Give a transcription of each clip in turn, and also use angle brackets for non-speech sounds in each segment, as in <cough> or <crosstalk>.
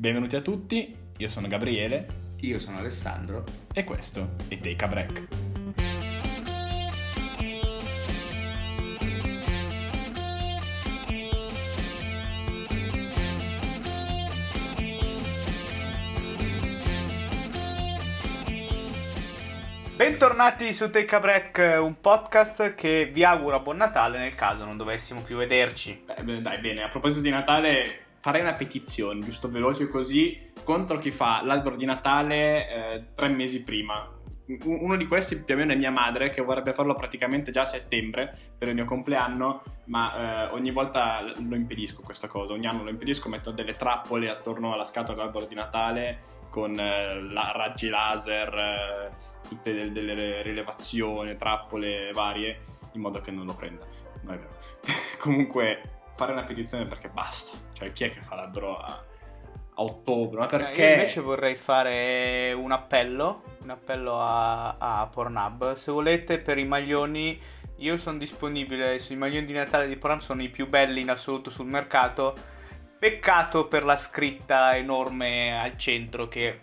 Benvenuti a tutti, io sono Gabriele Io sono Alessandro. e questo è Take a Break. Bentornati su Take a Break, un podcast che vi augura buon Natale nel caso non dovessimo più vederci. Beh, beh, dai, bene, a proposito di Natale, farei una petizione, giusto veloce così, contro chi fa l'albero di Natale eh, tre mesi prima. Uno di questi più o meno è mia madre, che vorrebbe farlo praticamente già a settembre per il mio compleanno, ma eh, ogni volta lo impedisco questa cosa. Ogni anno lo impedisco, metto delle trappole attorno alla scatola dell'albero di Natale con eh, la- raggi laser, eh, tutte del- delle rilevazioni, trappole varie, in modo che non lo prenda. <laughs> Comunque, fare una petizione perché basta. Cioè, chi è che fa l'albero a, a ottobre? Ma perché? Io invece vorrei fare un appello, un appello a, a Pornhub. Se volete per i maglioni, io sono disponibile, i maglioni di Natale di Pornhub sono i più belli in assoluto sul mercato. Peccato per la scritta enorme al centro che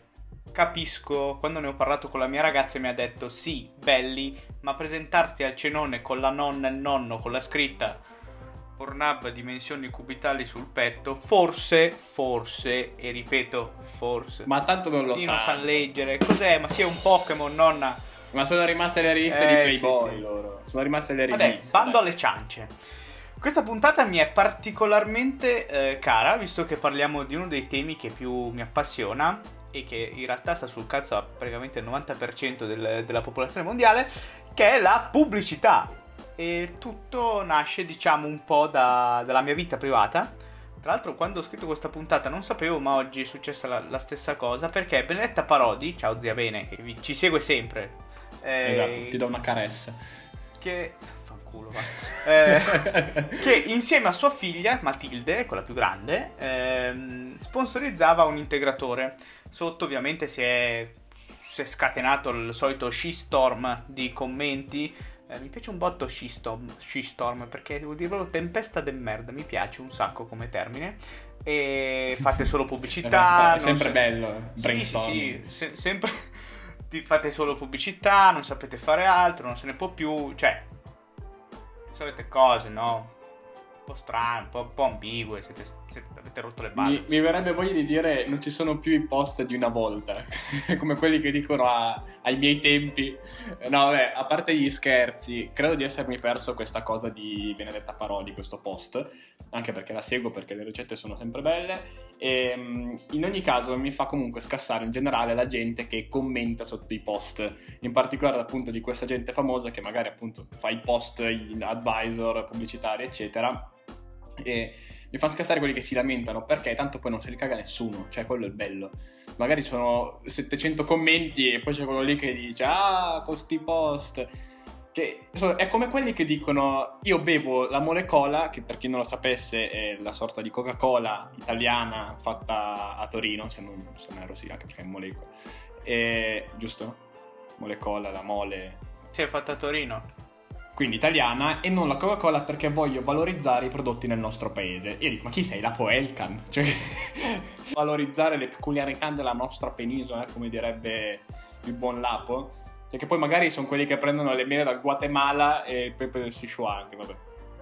capisco, quando ne ho parlato con la mia ragazza mi ha detto sì, belli, ma presentarti al cenone con la nonna e il nonno con la scritta Pornhub dimensioni cubitali sul petto, forse, forse, e ripeto, forse. Ma tanto non lo sì, sa. non sa leggere. Cos'è? Ma sia un Pokémon, nonna. Ma sono rimaste le riviste Eh, di sì, Playboy sì. loro. Sono rimaste le Vabbè, riviste. bando dai. alle ciance. Questa puntata mi è particolarmente eh, cara, visto che parliamo di uno dei temi che più mi appassiona e che in realtà sta sul cazzo a praticamente il 90% del- della popolazione mondiale, che è la pubblicità. E tutto nasce, diciamo, un po' da- dalla mia vita privata. Tra l'altro, quando ho scritto questa puntata non sapevo, ma oggi è successa la, la stessa cosa, perché Benedetta Parodi, ciao zia Bene, che vi- ci segue sempre. eh, Esatto, ti do una caressa. che fanculo va. <laughs> Eh, che insieme a sua figlia Matilde, quella più grande, ehm, sponsorizzava un integratore. Sotto ovviamente si è, si è scatenato il solito shitstorm di commenti. Eh, mi piace un botto shitstorm, shitstorm perché devo dire proprio tempesta de merda, mi piace un sacco come termine. E <laughs> fate solo pubblicità. è sempre so- bello. sì, sì, sì, se- sempre <laughs> fate solo pubblicità, non sapete fare altro, non se ne può più, cioè, solite cose, no? Un po' strane, un po', un po' ambigue, siete, siete- avete rotto le balle. Mi, mi verrebbe voglia di dire non ci sono più i post di una volta, <laughs> come quelli che dicono a- ai miei tempi. No, vabbè, a parte gli scherzi, credo di essermi perso questa cosa di Benedetta Parodi, questo post, anche perché la seguo perché le ricette sono sempre belle. E mm, in ogni caso mi fa comunque scassare in generale la gente che commenta sotto i post, in particolare appunto di questa gente famosa che magari appunto fa i post, gli advisor pubblicitari, eccetera. E mi fa scassare quelli che si lamentano perché tanto poi non se li caga nessuno, cioè quello è il bello. Magari sono 700 commenti e poi c'è quello lì che dice ah, con sti post. Che so- è come quelli che dicono io bevo la mole cola, che per chi non lo sapesse è la sorta di Coca-Cola italiana fatta a Torino, se non, se non ero sì, anche perché è molecola. E, giusto? Mole cola, la mole Si è fatta a Torino. Quindi italiana, e non la Coca-Cola perché voglio valorizzare i prodotti nel nostro paese. Io dico, ma chi sei? La Poelcan? <laughs> Cioè, valorizzare le peculiarità della nostra penisola, come direbbe il buon Lapo. Cioè, che poi magari sono quelli che prendono le mele dal Guatemala e il pepe del Sichuan, che vabbè.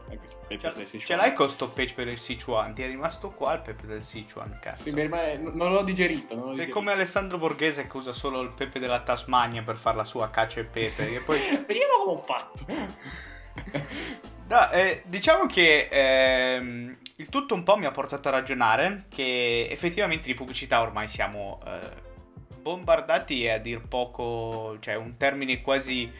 Anche se del Ce, l'hai con sto pepe per il Sichuan? Ti è rimasto qua il pepe del Sichuan, cazzo. Sì, mi rimane- non l'ho digerito. Non l'ho Sei digerito. come Alessandro Borghese che usa solo il pepe della Tasmania per fare la sua cacio e pepe. E poi <laughs> Vediamo come ho fatto. <laughs> No, eh, diciamo che ehm, il tutto un po' mi ha portato a ragionare che effettivamente di pubblicità ormai siamo eh, bombardati e a dir poco, cioè un termine quasi eh,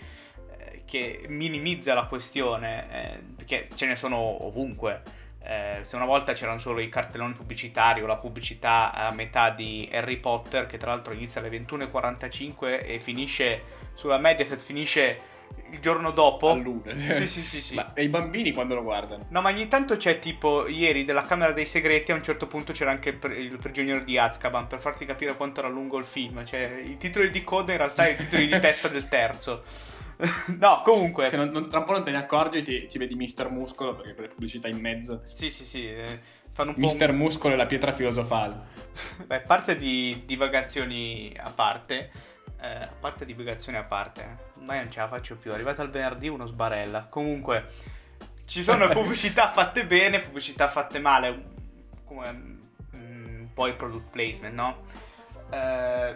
che minimizza la questione, eh, perché ce ne sono ovunque. Eh, se una volta c'erano solo i cartelloni pubblicitari o la pubblicità a metà di Harry Potter, che tra l'altro inizia alle 21.45 e finisce sulla Mediaset, finisce il giorno dopo. A luna. Sì, sì, sì, sì. <laughs> Ma e i bambini quando lo guardano? No, ma ogni tanto c'è tipo ieri della Camera dei Segreti. A un certo punto c'era anche il, pri- il prigioniero di Azkaban per farti capire quanto era lungo il film. Cioè, i titoli di coda in realtà i titoli di <laughs> testa del terzo. <laughs> no, comunque. Se non, non- tra un po' non te ne accorgi, ti, ti vedi Mister Muscolo perché quelle pubblicità in mezzo. Sì, sì, sì. eh, fanno un Mister po'... un- Muscolo e la pietra filosofale. <laughs> Beh, a parte di divagazioni a parte, eh, a parte divagazioni a parte, ormai non ce la faccio più. Arrivato al venerdì uno sbarella. Comunque, ci sono <laughs> pubblicità fatte bene, pubblicità fatte male, come mm, un po' i product placement, no? Eh,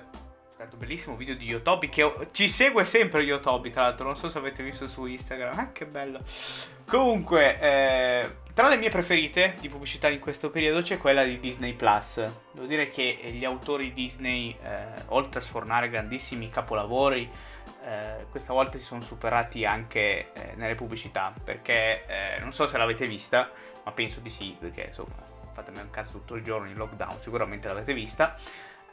guarda, bellissimo video di Yotobi che ci segue sempre Yotobi, tra l'altro, non so se avete visto su Instagram. Ah, che bello. Comunque, eh, tra le mie preferite di pubblicità in questo periodo c'è quella di Disney Plus. Devo dire che gli autori Disney, eh, oltre a sfornare grandissimi capolavori, eh, questa volta si sono superati anche eh, nelle pubblicità. Perché eh, non so se l'avete vista, ma penso di sì, perché insomma, fatemi un caso tutto il giorno in lockdown, sicuramente l'avete vista.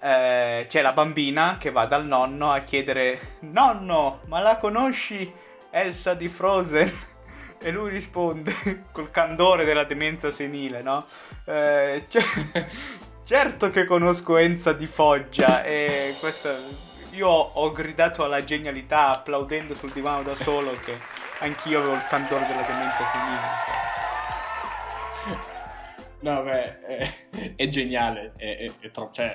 Eh, c'è la bambina che va dal nonno a chiedere: Nonno, ma la conosci Elsa di Frozen? <laughs> E lui risponde <laughs> col candore della demenza senile, no? Eh, <laughs> ce- certo che conosco Enza di Foggia e questa... Io ho, gridato alla genialità applaudendo sul divano da solo che anch'io avevo il candore della demenza senile. No, beh, è, è geniale. È, è- è tro- cioè,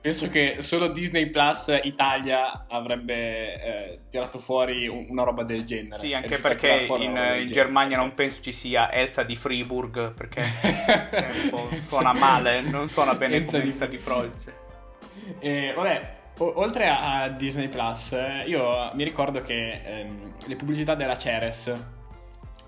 penso che solo Disney Plus Italia avrebbe eh, tirato fuori un- una roba del genere. Sì, anche perché in, in. Germania non penso ci sia Elsa di Friburg perché <laughs> suona male, non suona bene Elsa come di- Elsa di Freud. E, vabbè, o- oltre a, Disney Plus, eh, io mi ricordo che ehm, le pubblicità della Ceres,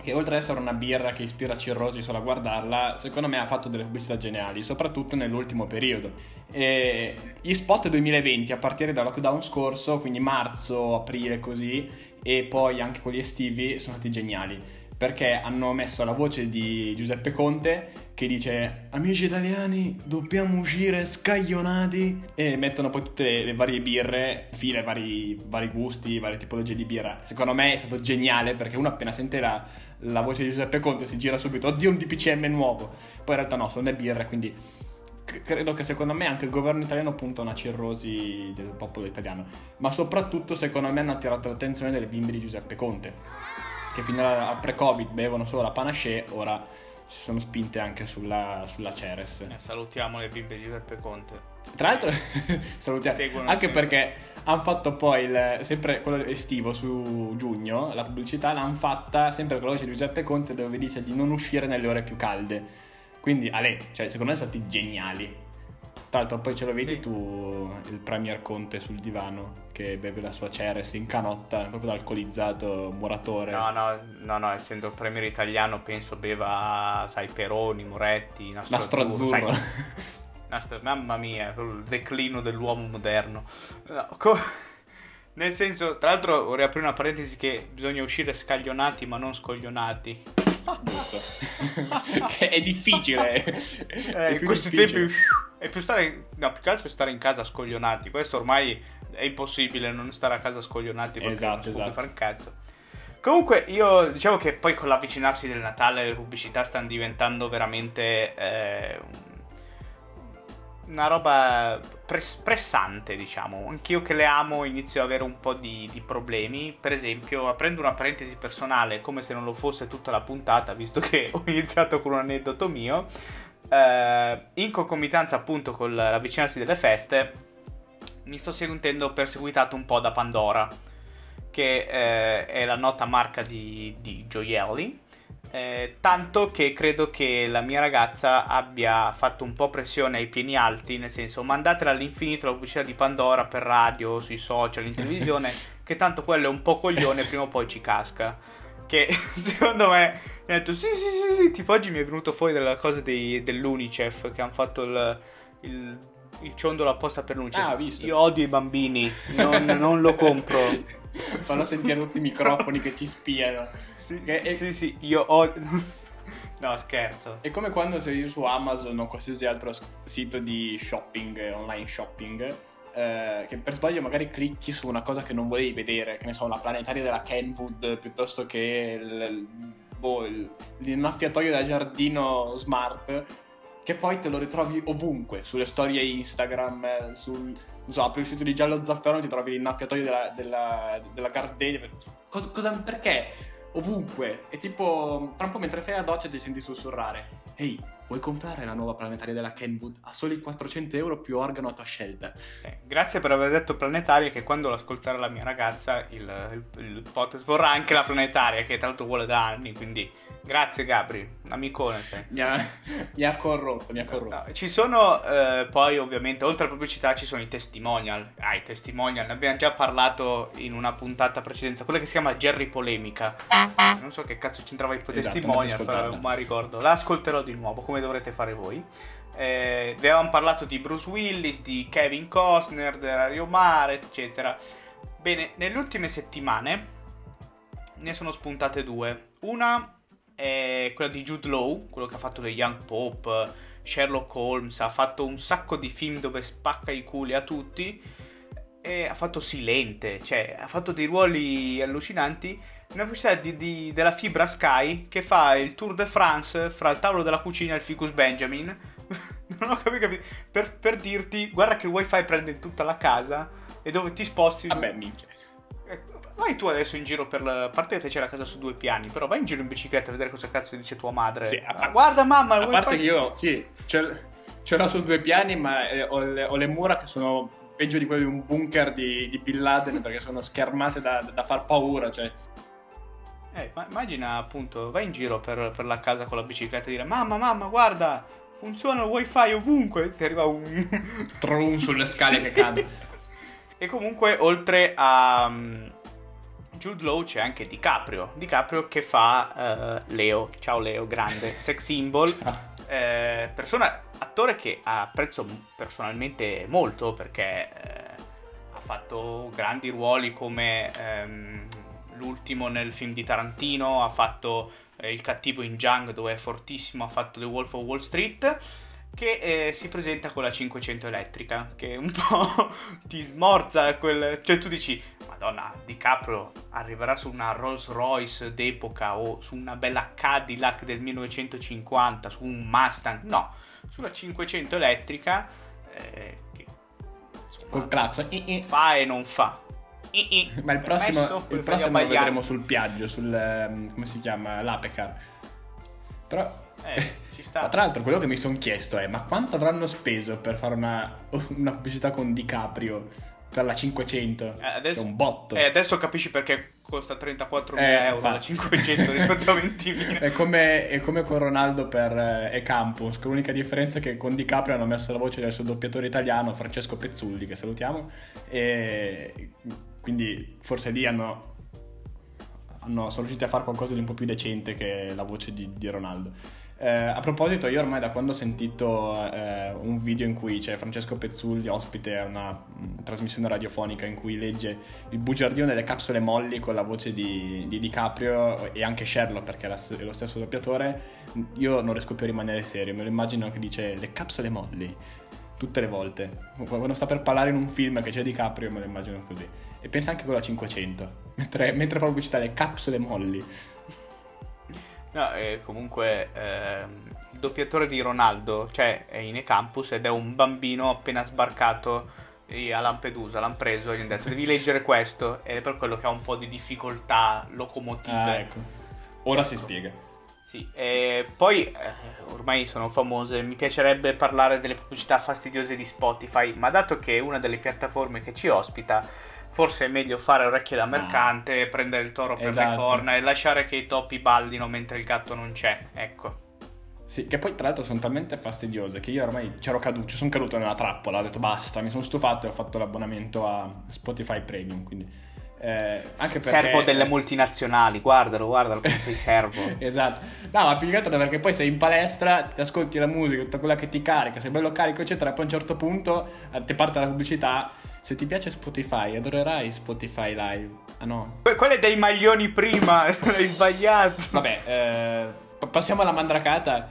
che oltre ad essere una birra che ispira cirrosi solo a guardarla, secondo me ha fatto delle pubblicità geniali, soprattutto nell'ultimo periodo. E gli spot 2020, a partire dal lockdown scorso, quindi marzo, aprile così, e poi anche quelli estivi, sono stati geniali. Perché hanno messo la voce di Giuseppe Conte che dice Amici italiani, dobbiamo uscire scaglionati e mettono poi tutte le, le varie birre, file, vari, vari gusti, varie tipologie di birra. Secondo me è stato geniale perché uno appena sente la, la voce di Giuseppe Conte si gira subito, oddio un DPCM nuovo. Poi in realtà no, sono le birre, quindi credo che secondo me anche il governo italiano punta una cirrosi del popolo italiano. Ma soprattutto secondo me hanno attirato l'attenzione delle bimbe di Giuseppe Conte che fino a pre-Covid bevano solo la panache, ora si sono spinte anche sulla, sulla Ceres. Eh, salutiamo le bimbe di Giuseppe Conte. Tra l'altro, <laughs> salutiamo. Seguono Anche sempre. perché hanno fatto poi il, sempre quello estivo su giugno, la pubblicità l'hanno fatta sempre con la voce di Giuseppe Conte dove dice di non uscire nelle ore più calde. Quindi, Ale, cioè, secondo me sono stati geniali. Tra l'altro, poi ce lo vedi Sì. tu, il Premier Conte sul divano che beve la sua Ceres in canotta, proprio da alcolizzato, muratore. No, no, no, no, essendo il premier italiano penso beva, sai, Peroni, Moretti, Nastro, Nastro azzurro. Nastro- mamma mia, il declino dell'uomo moderno. No, co- <laughs> nel senso, tra l'altro vorrei aprire una parentesi che bisogna uscire scaglionati ma non scoglionati. Giusto. <laughs> che è difficile. Eh, È in questi difficile. tempi è più stare, no, più che altro stare in casa scoglionati. Questo ormai è impossibile non stare a casa scoglionati perché Esatto, non esatto. fare un cazzo. Comunque, io diciamo che poi con l'avvicinarsi del Natale le pubblicità stanno diventando veramente eh, un- una roba pres- pressante, diciamo. Anch'io che le amo inizio ad avere un po' di, di problemi. Per esempio, aprendo una parentesi personale, come se non lo fosse tutta la puntata, visto che <laughs> ho iniziato con un aneddoto mio. Eh, in concomitanza appunto con l'avvicinarsi delle feste, mi sto sentendo perseguitato un po' da Pandora, che eh, è la nota marca di, di gioielli. eh, tanto che credo che la mia ragazza abbia fatto un po' pressione ai pieni alti, nel senso mandatela all'infinito la pubblicità di Pandora per radio, sui social, in <laughs> televisione, che tanto quello è un po' coglione, prima o poi ci casca. Che <laughs> secondo me mi ha detto sì sì sì sì, tipo oggi mi è venuto fuori della cosa dei- dell'Unicef che hanno fatto il, il, il ciondolo apposta per l'Unicef. Ah, visto. Io odio i bambini, non, non lo compro. <laughs> Fanno sentire tutti i microfoni che ci spiano. Sì, Che è- sì, sì, io odio... <laughs> No, scherzo. È come quando sei su Amazon o qualsiasi altro sito di shopping, online shopping, eh, che per sbaglio magari clicchi su una cosa che non volevi vedere, che ne so, la planetaria della Kenwood piuttosto che il, boh, il- l'innaffiatoio da giardino smart, che poi te lo ritrovi ovunque, sulle storie Instagram, sul, so, apri il sito di Giallo Zafferano e ti trovi l'innaffiatoio della, della, della Gardenia. Cosa, cosa- perché? Ovunque. E tipo, tra un po' mentre fai la doccia ti senti sussurrare. Ehi, puoi comprare la nuova planetaria della Kenwood a soli 400 euro più organo a tua scelta. Eh, grazie per aver detto planetaria che quando lo ascolterà la mia ragazza il, il, il podcast vorrà anche la planetaria che tra l'altro vuole da anni, quindi grazie Gabri, amicone sei. Mi ha, <laughs> mi ha corrotto, mi ha corrotto. No, ci sono eh, poi ovviamente oltre alla pubblicità ci sono i testimonial, ah i testimonial, ne abbiamo già parlato in una puntata precedente, quella che si chiama Jerry Polemica, non so che cazzo c'entrava il Esatto, testimonial, però ascoltarla. ma ricordo, la ascolterò di nuovo come dovrete fare voi. Eh, vi avevamo parlato di Bruce Willis, di Kevin Costner, dell'Ario Mare, eccetera. Bene, nelle ultime settimane ne sono spuntate due. Una è quella di Jude Law, quello che ha fatto The Young Pope, Sherlock Holmes, ha fatto un sacco di film dove spacca i culi a tutti e ha fatto Silente, cioè ha fatto dei ruoli allucinanti. Una pubblicità di, di- della Fibra Sky che fa il Tour de France fra il tavolo della cucina e il Ficus Benjamin. <laughs> non ho capito, capito. Per, per dirti, guarda che il wifi prende in tutta la casa e dove ti sposti... Vabbè, minchia. Ecco, Vai tu adesso in giro per la... A parte che c'è la casa su due piani, però vai in giro in bicicletta a vedere cosa cazzo dice tua madre. Sì, a Ah, par- guarda mamma, il A parte wifi- che io, sì, ce, ce l'ho su due piani, ma eh, ho, le, ho le mura che sono peggio di quelle di un bunker di, di Bin Laden perché sono schermate da, da far paura. Cioè, Eh, ma immagina appunto, vai in giro per, per la casa con la bicicletta e dire mamma, mamma, guarda, funziona il wifi ovunque. Ti arriva un... <laughs> trum sulle scale Sì. che cade. E comunque, oltre a um, Jude Law c'è anche DiCaprio. DiCaprio che fa eh, Leo. Ciao Leo, grande <laughs> sex symbol. Eh, persona, attore che apprezzo personalmente molto perché eh, ha fatto grandi ruoli come ehm, l'ultimo nel film di Tarantino, ha fatto eh, il cattivo in Jung dove è fortissimo, ha fatto The Wolf of Wall Street che eh, si presenta con la 500 elettrica che un <laughs> po' ti smorza quel... cioè tu dici madonna DiCaprio arriverà su una Rolls Royce d'epoca o su una bella Cadillac del 1950 su un Mustang? No sulla 500 elettrica eh, che insomma, Col i. fa e non fa I- <laughs> i. Ma il prossimo, il prossimo lo vedremo sul Piaggio, sul... ehm, come si chiama? L'Apecar. Però... Eh, <laughs> ci sta tra l'altro quello che mi sono chiesto è ma quanto avranno speso per fare una, <laughs> una pubblicità con DiCaprio per la 500? Eh, adesso- È un botto. E adesso capisci perché costa 34.000 Eh, euro la infatti. 500 rispetto a 20.000 È come, è come con Ronaldo per eh, E Campus, con l'unica differenza è che con DiCaprio hanno messo la voce del suo doppiatore italiano, Francesco Pezzulli, che salutiamo, e quindi forse lì hanno, hanno- sono riusciti a fare qualcosa di un po' più decente che la voce di, di Ronaldo. Eh, a proposito, io ormai da quando ho sentito eh, un video in cui c'è Francesco Pezzulli ospite a una mh, trasmissione radiofonica in cui legge il bugiardino delle capsule molli con la voce di, di DiCaprio e anche Sherlock perché è, la- è lo stesso doppiatore, io non riesco più a rimanere serio, me lo immagino che dice le capsule molli tutte le volte. Quando sta per parlare in un film che c'è DiCaprio me lo immagino così. E pensa anche con la 500, <laughs> mentre, mentre fa pubblicità le capsule molli. No, e comunque ehm, il doppiatore di Ronaldo, cioè è in E-Campus ed è un bambino appena sbarcato eh, a Lampedusa, l'hanno preso e gli hanno detto devi leggere questo ed è per quello che ha un po' di difficoltà locomotive. Ah, ecco. Ora si spiega. Sì, e poi eh, ormai sono famose, mi piacerebbe parlare delle pubblicità fastidiose di Spotify, ma dato che è una delle piattaforme che ci ospita, forse è meglio fare orecchie da mercante, prendere il toro per le Esatto. corna e lasciare che i topi ballino mentre il gatto non c'è, ecco. Sì, che poi tra l'altro sono talmente fastidiose che io ormai c'ero caduto, ci sono caduto nella trappola, ho detto basta, mi sono stufato e ho fatto l'abbonamento a Spotify Premium, quindi... eh, anche perché... Servo delle multinazionali, guardalo, guardalo come sei servo. <laughs> Esatto, no, ma più che altro perché poi sei in palestra, ti ascolti la musica, tutta quella che ti carica, sei bello carico, eccetera, e poi a un certo punto eh, ti parte la pubblicità. Se ti piace Spotify, adorerai Spotify Live. Ah no. Que- Quelle dei maglioni prima, <laughs> hai sbagliato. Vabbè, eh, pa- passiamo alla mandracata.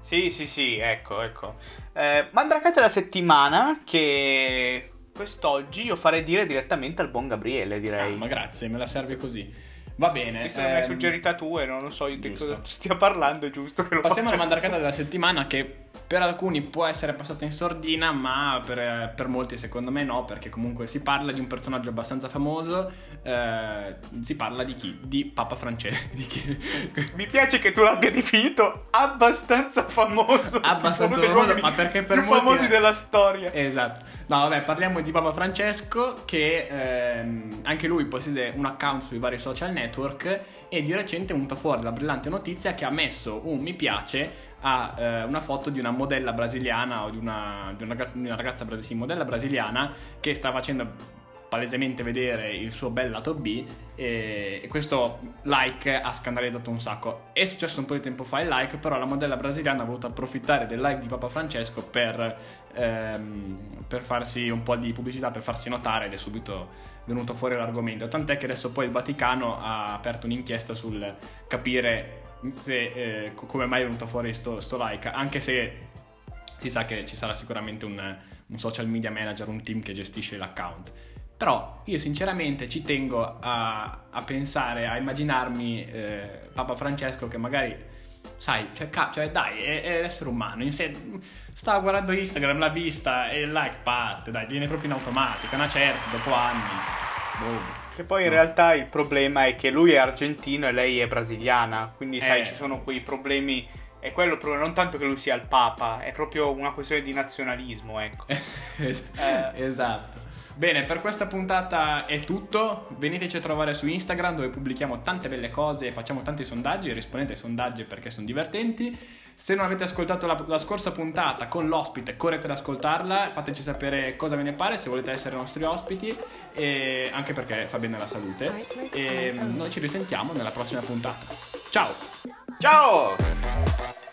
Sì, sì, sì, ecco, ecco. Eh, mandracata della settimana che quest'oggi io farei dire direttamente al buon Gabriele, Ah, direi. ma grazie, me la servi così. Va bene. Visto che me l'hai ehm, suggerita tu e non lo so di cosa tu stia parlando, è giusto che lo Passiamo alla faccia. mandracata della settimana che per alcuni può essere passata in sordina, ma per, per, molti secondo me no, perché comunque si parla di un personaggio abbastanza famoso, eh, si parla di chi? Di Papa Francesco. <laughs> Mi piace che tu l'abbia definito abbastanza famoso. Abbastanza famoso, ma perché per più molti... famosi della storia. Esatto. No, vabbè, parliamo di Papa Francesco che ehm, anche lui possiede un account sui vari social network e di recente è venuta fuori la brillante notizia che ha messo un mi piace a eh, una foto di una modella brasiliana o di una, di una, di una ragazza brasiliana, sì, modella brasiliana che sta facendo palesemente vedere il suo bel lato B e, e, questo like ha scandalizzato un sacco. È successo un po' di tempo fa il like, però la modella brasiliana ha voluto approfittare del like di Papa Francesco per, ehm, per farsi un po' di pubblicità, per farsi notare ed è subito venuto fuori l'argomento. Tant'è che adesso poi il Vaticano ha aperto un'inchiesta sul capire se, eh, come mai è venuto fuori sto, sto, like, anche se si sa che ci sarà sicuramente un, un, social media manager, un team che gestisce l'account. Però io sinceramente ci tengo a, a pensare, a immaginarmi eh, Papa Francesco che magari, sai, cioè, cioè dai, è, è l'essere umano, in sé, stava guardando Instagram, l'ha vista e il like parte, dai, viene proprio in automatico, una certa, dopo anni. Boh. Che poi in realtà il problema è che lui è argentino e lei è brasiliana, quindi sai, Eh. ci sono quei problemi. È quello il problema, non tanto che lui sia il Papa, è proprio una questione di nazionalismo, ecco. <laughs> Eh. Esatto. Bene, per questa puntata è tutto. Veniteci a trovare su Instagram dove pubblichiamo tante belle cose e facciamo tanti sondaggi. Rispondete ai sondaggi perché sono divertenti. Se non avete ascoltato la, la scorsa puntata con l'ospite, correte ad ascoltarla. Fateci sapere cosa ve ne pare, se volete essere nostri ospiti. E anche perché fa bene alla salute. E noi ci risentiamo nella prossima puntata. Ciao! Ciao!